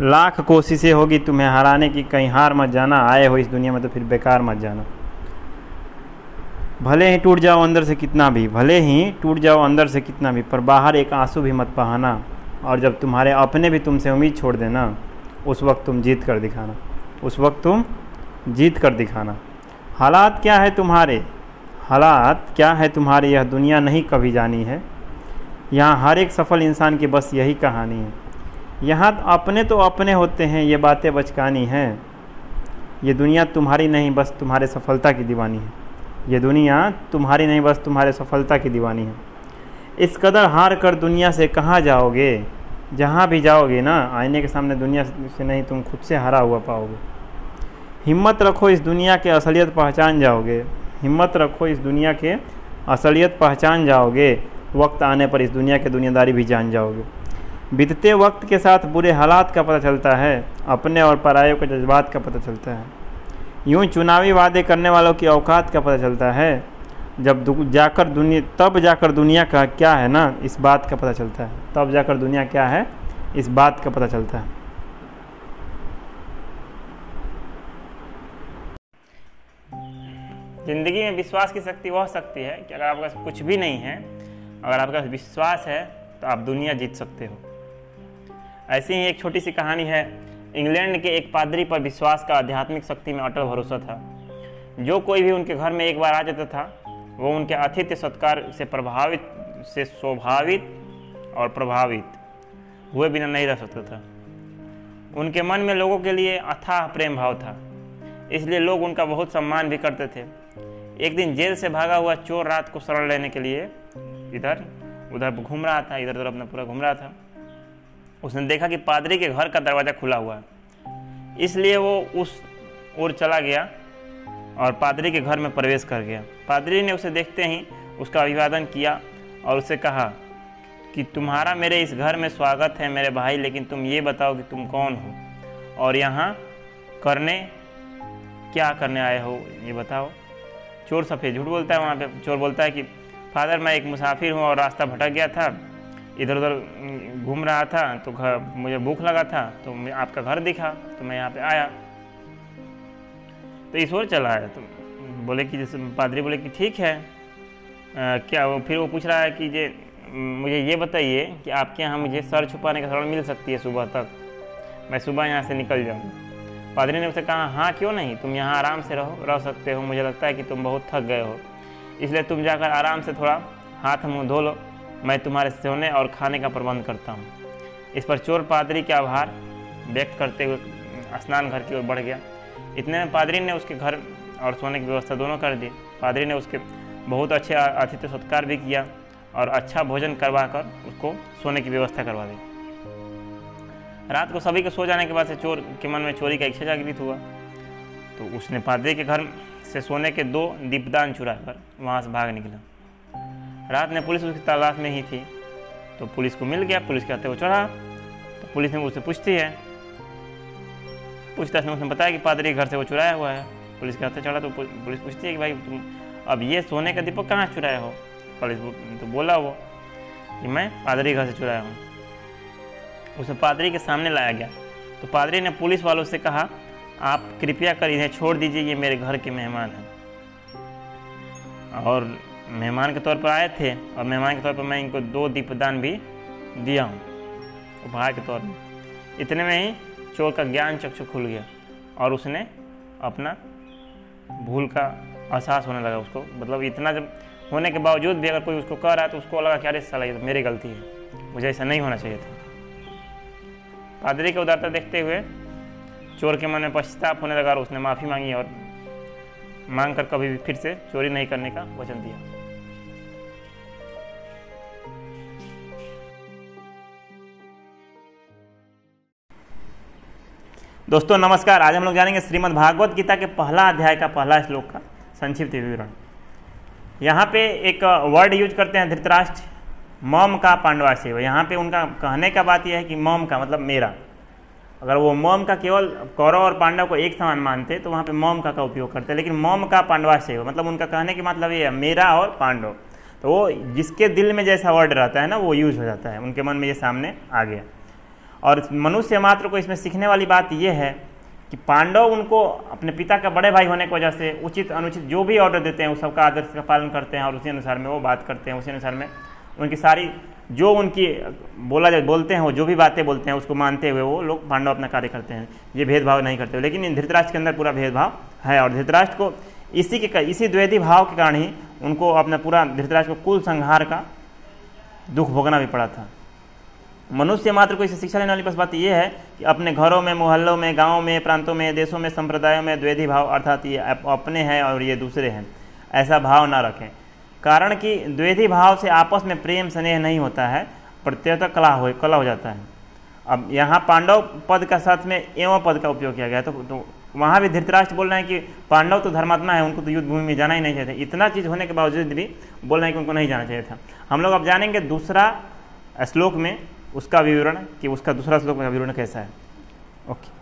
लाख कोशिशें होगी तुम्हें हराने की, कहीं हार मत जाना, आए हो इस दुनिया में तो फिर बेकार मत जाना। भले ही टूट जाओ अंदर से कितना भी, भले ही टूट जाओ अंदर से कितना भी, पर बाहर एक आँसू भी मत बहाना, और जब तुम्हारे अपने भी तुमसे उम्मीद छोड़ देना, उस वक्त तुम जीत कर दिखाना, उस वक्त तुम जीत कर दिखाना। हालात क्या है तुम्हारे? हालात क्या है तुम्हारे? यह दुनिया नहीं कभी जानी है। यहाँ हर एक सफल इंसान की बस यही कहानी है। यहाँ अपने तो अपने होते हैं, ये बातें बचकानी हैं। ये दुनिया तुम्हारी नहीं, बस तुम्हारे सफलता की दीवानी है। ये दुनिया तुम्हारी नहीं, बस तुम्हारे सफलता की दीवानी है। इस कदर हार कर दुनिया से कहाँ जाओगे? जहाँ भी जाओगे ना, आईने के सामने दुनिया से नहीं, तुम खुद से हारा हुआ पाओगे। हिम्मत रखो इस दुनिया के असलियत पहचान जाओगे। हिम्मत रखो इस दुनिया के असलियत पहचान जाओगे। वक्त आने पर इस दुनिया के दुनियादारी भी जान जाओगे। बीतते वक्त के साथ बुरे हालात का पता चलता है, अपने और परायों के जज्बात का पता चलता है। यूँ चुनावी वादे करने वालों की औकात का पता चलता है। जब जाकर दुनिया, तब जाकर दुनिया का क्या है ना, इस बात का पता चलता है। तब जाकर दुनिया क्या है, इस बात का पता चलता है। ज़िंदगी में विश्वास की शक्ति वह शक्ति है कि अगर आपके पास कुछ भी नहीं है, अगर आपके पास विश्वास है तो आप दुनिया जीत सकते हो। ऐसी ही एक छोटी सी कहानी है। इंग्लैंड के एक पादरी पर विश्वास का आध्यात्मिक शक्ति में अटल भरोसा था। जो कोई भी उनके घर में एक बार आ जाता था, वो उनके आतिथ्य सत्कार से प्रभावित, से स्वाभावित और प्रभावित हुए बिना नहीं रह सकता था। उनके मन में लोगों के लिए अथाह प्रेम भाव था। इसलिए लोग उनका बहुत सम्मान भी करते थे। एक दिन जेल से भागा हुआ चोर रात को शरण लेने के लिए इधर उधर घूम रहा था इधर उधर अपना पूरा घूम रहा था। उसने देखा कि पादरी के घर का दरवाज़ा खुला हुआ है। इसलिए वो उस ओर चला गया और पादरी के घर में प्रवेश कर गया। पादरी ने उसे देखते ही उसका अभिवादन किया और उसे कहा कि तुम्हारा मेरे इस घर में स्वागत है मेरे भाई, लेकिन तुम ये बताओ कि तुम कौन हो और यहाँ करने, क्या करने आए हो, ये बताओ। चोर सफ़ेद झूठ बोलता है, वहाँ पे चोर बोलता है कि, फादर, मैं एक मुसाफिर हूँ और रास्ता भटक गया था। इधर उधर घूम रहा था तो घर मुझे भूख लगा था तो मैं आपका घर दिखा तो मैं यहाँ पे आया। तो ईश्वर चला है तो बोले कि जैसे पादरी बोले कि ठीक है आ, क्या वो फिर वो पूछ रहा है कि जे मुझे ये बताइए कि आपके यहाँ मुझे सर छुपाने का शरण मिल सकती है सुबह तक? मैं सुबह यहाँ से निकल जाऊँ। पादरी ने उसे कहा हाँ क्यों नहीं? तुम यहाँ आराम से रहो रह सकते हो। मुझे लगता है कि तुम बहुत थक गए हो। इसलिए तुम जाकर आराम से थोड़ा हाथ मुँह धो लो। मैं तुम्हारे सोने और खाने का प्रबंध करता हूँ। इस पर चोर पादरी के आभार व्यक्त करते हुए स्नान घर की ओर बढ़ गया। इतने में पादरी ने उसके घर और सोने की व्यवस्था दोनों कर दी। पादरी ने उसके बहुत अच्छे आतिथ्य सत्कार भी किया और अच्छा भोजन करवा कर उसको सोने की व्यवस्था करवा दी। रात को सभी के सो जाने के बाद से चोर के मन में चोरी का इच्छा जागृत हुआ। तो उसने पादरी के घर से सोने के दो दीपदान चुरा कर वहाँ से भाग निकला। रात में पुलिस उसकी तलाश में ही थी। तो पुलिस को मिल गया, पुलिस कहते वो चढ़ा। तो पुलिस ने उससे पूछती है। पूछताछ में उसने बताया कि पादरी घर से वो चुराया हुआ है। पुलिस कहते चढ़ा। तो पुलिस पूछती है कि भाई, तुम अब ये सोने का दीपक कहाँ चुराया हो? पुलिस तो बोला वो कि, मैं पादरी घर से चुराया हूँ। उसे पादरी के सामने लाया गया। तो पादरी ने पुलिस वालों से कहा, आप कृपया कर इन्हें छोड़ दीजिए, ये मेरे घर के मेहमान हैं। और मेहमान के तौर पर आए थे और मेहमान के तौर पर मैं इनको दो दीपदान भी दिया हूँ, उपहार के तौर पर। इतने में ही चोर का ज्ञान चक्षु खुल गया और उसने अपना भूल का एहसास होने लगा उसको। मतलब इतना जब होने के बावजूद भी अगर कोई उसको कह रहा है तो उसको लगा कि अरे साला तो मेरी गलती है, मुझे ऐसा नहीं होना चाहिए था। पादरी की उदारता देखते हुए चोर के मन में पश्चाताप होने लगा और उसने माफ़ी मांगी और मांग कर कभी भी फिर से चोरी नहीं करने का वचन दिया। दोस्तों, नमस्कार। आज हम लोग जानेंगे श्रीमद् भागवत गीता के पहला अध्याय का, पहला श्लोक का संक्षिप्त विवरण। यहाँ पे एक वर्ड यूज़ करते हैं धृतराष्ट्र, मम का पांडवा से यहाँ पे उनका कहने का बात यह है कि मम का मतलब मेरा। अगर वो मम का केवल कौरव और पांडव को एक समान मानते तो वहाँ पे मम का का उपयोग करते। लेकिन मम का पांडवा से मतलब उनका कहने का मतलब ये है, मेरा और पांडव। तो वो जिसके दिल में जैसा वर्ड रहता है ना, वो यूज़ हो जाता है। उनके मन में ये सामने आ गया। और मनुष्य मात्र को इसमें सीखने वाली बात यह है कि पांडव उनको अपने पिता का बड़े भाई होने की वजह से उचित, अनुचित जो भी ऑर्डर देते हैं, उस सबका आदर्श का पालन करते हैं और उसी अनुसार में वो बात करते हैं, उसी अनुसार में उनकी सारी, जो उनकी, बोला जाए बोलते हैं वो, जो भी बातें बोलते हैं, उसको मानते हुए वो लोग पांडव अपना कार्य करते हैं। ये भेदभाव नहीं करते लेकिन इन धृतराष्ट्र के अंदर पूरा भेदभाव है और धृतराष्ट्र को इसी के, इसी द्वैधी भाव के कारण ही उनको अपना पूरा धृतराष्ट्र को कुल संहार का दुख भोगना भी पड़ा था। मनुष्य मात्र को इसे शिक्षा लेने वाली बस बात यह है कि अपने घरों में मोहल्लों में गाँवों में प्रांतों में देशों में संप्रदायों में द्वैधी भाव अर्थात ये अपने हैं और ये दूसरे हैं। ऐसा भाव ना रखें। कारण कि द्वैधी भाव से आपस में प्रेम स्नेह नहीं होता है प्रत्येक कला हो कला हो जाता है। अब यहाँ पांडव पद का साथ में एवं पद का उपयोग किया गया तो, तो वहाँ भी धृतराष्ट्र बोल रहे हैं कि पांडव तो धर्मात्मा है उनको तो युद्ध भूमि में जाना ही नहीं चाहिए इतना चीज़ होने के बावजूद भी बोल रहे हैं कि उनको नहीं जाना चाहिए था। हम लोग अब जानेंगे दूसरा श्लोक में उसका विवरण कि उसका दूसरा श्लोक का विवरण कैसा है? ओके।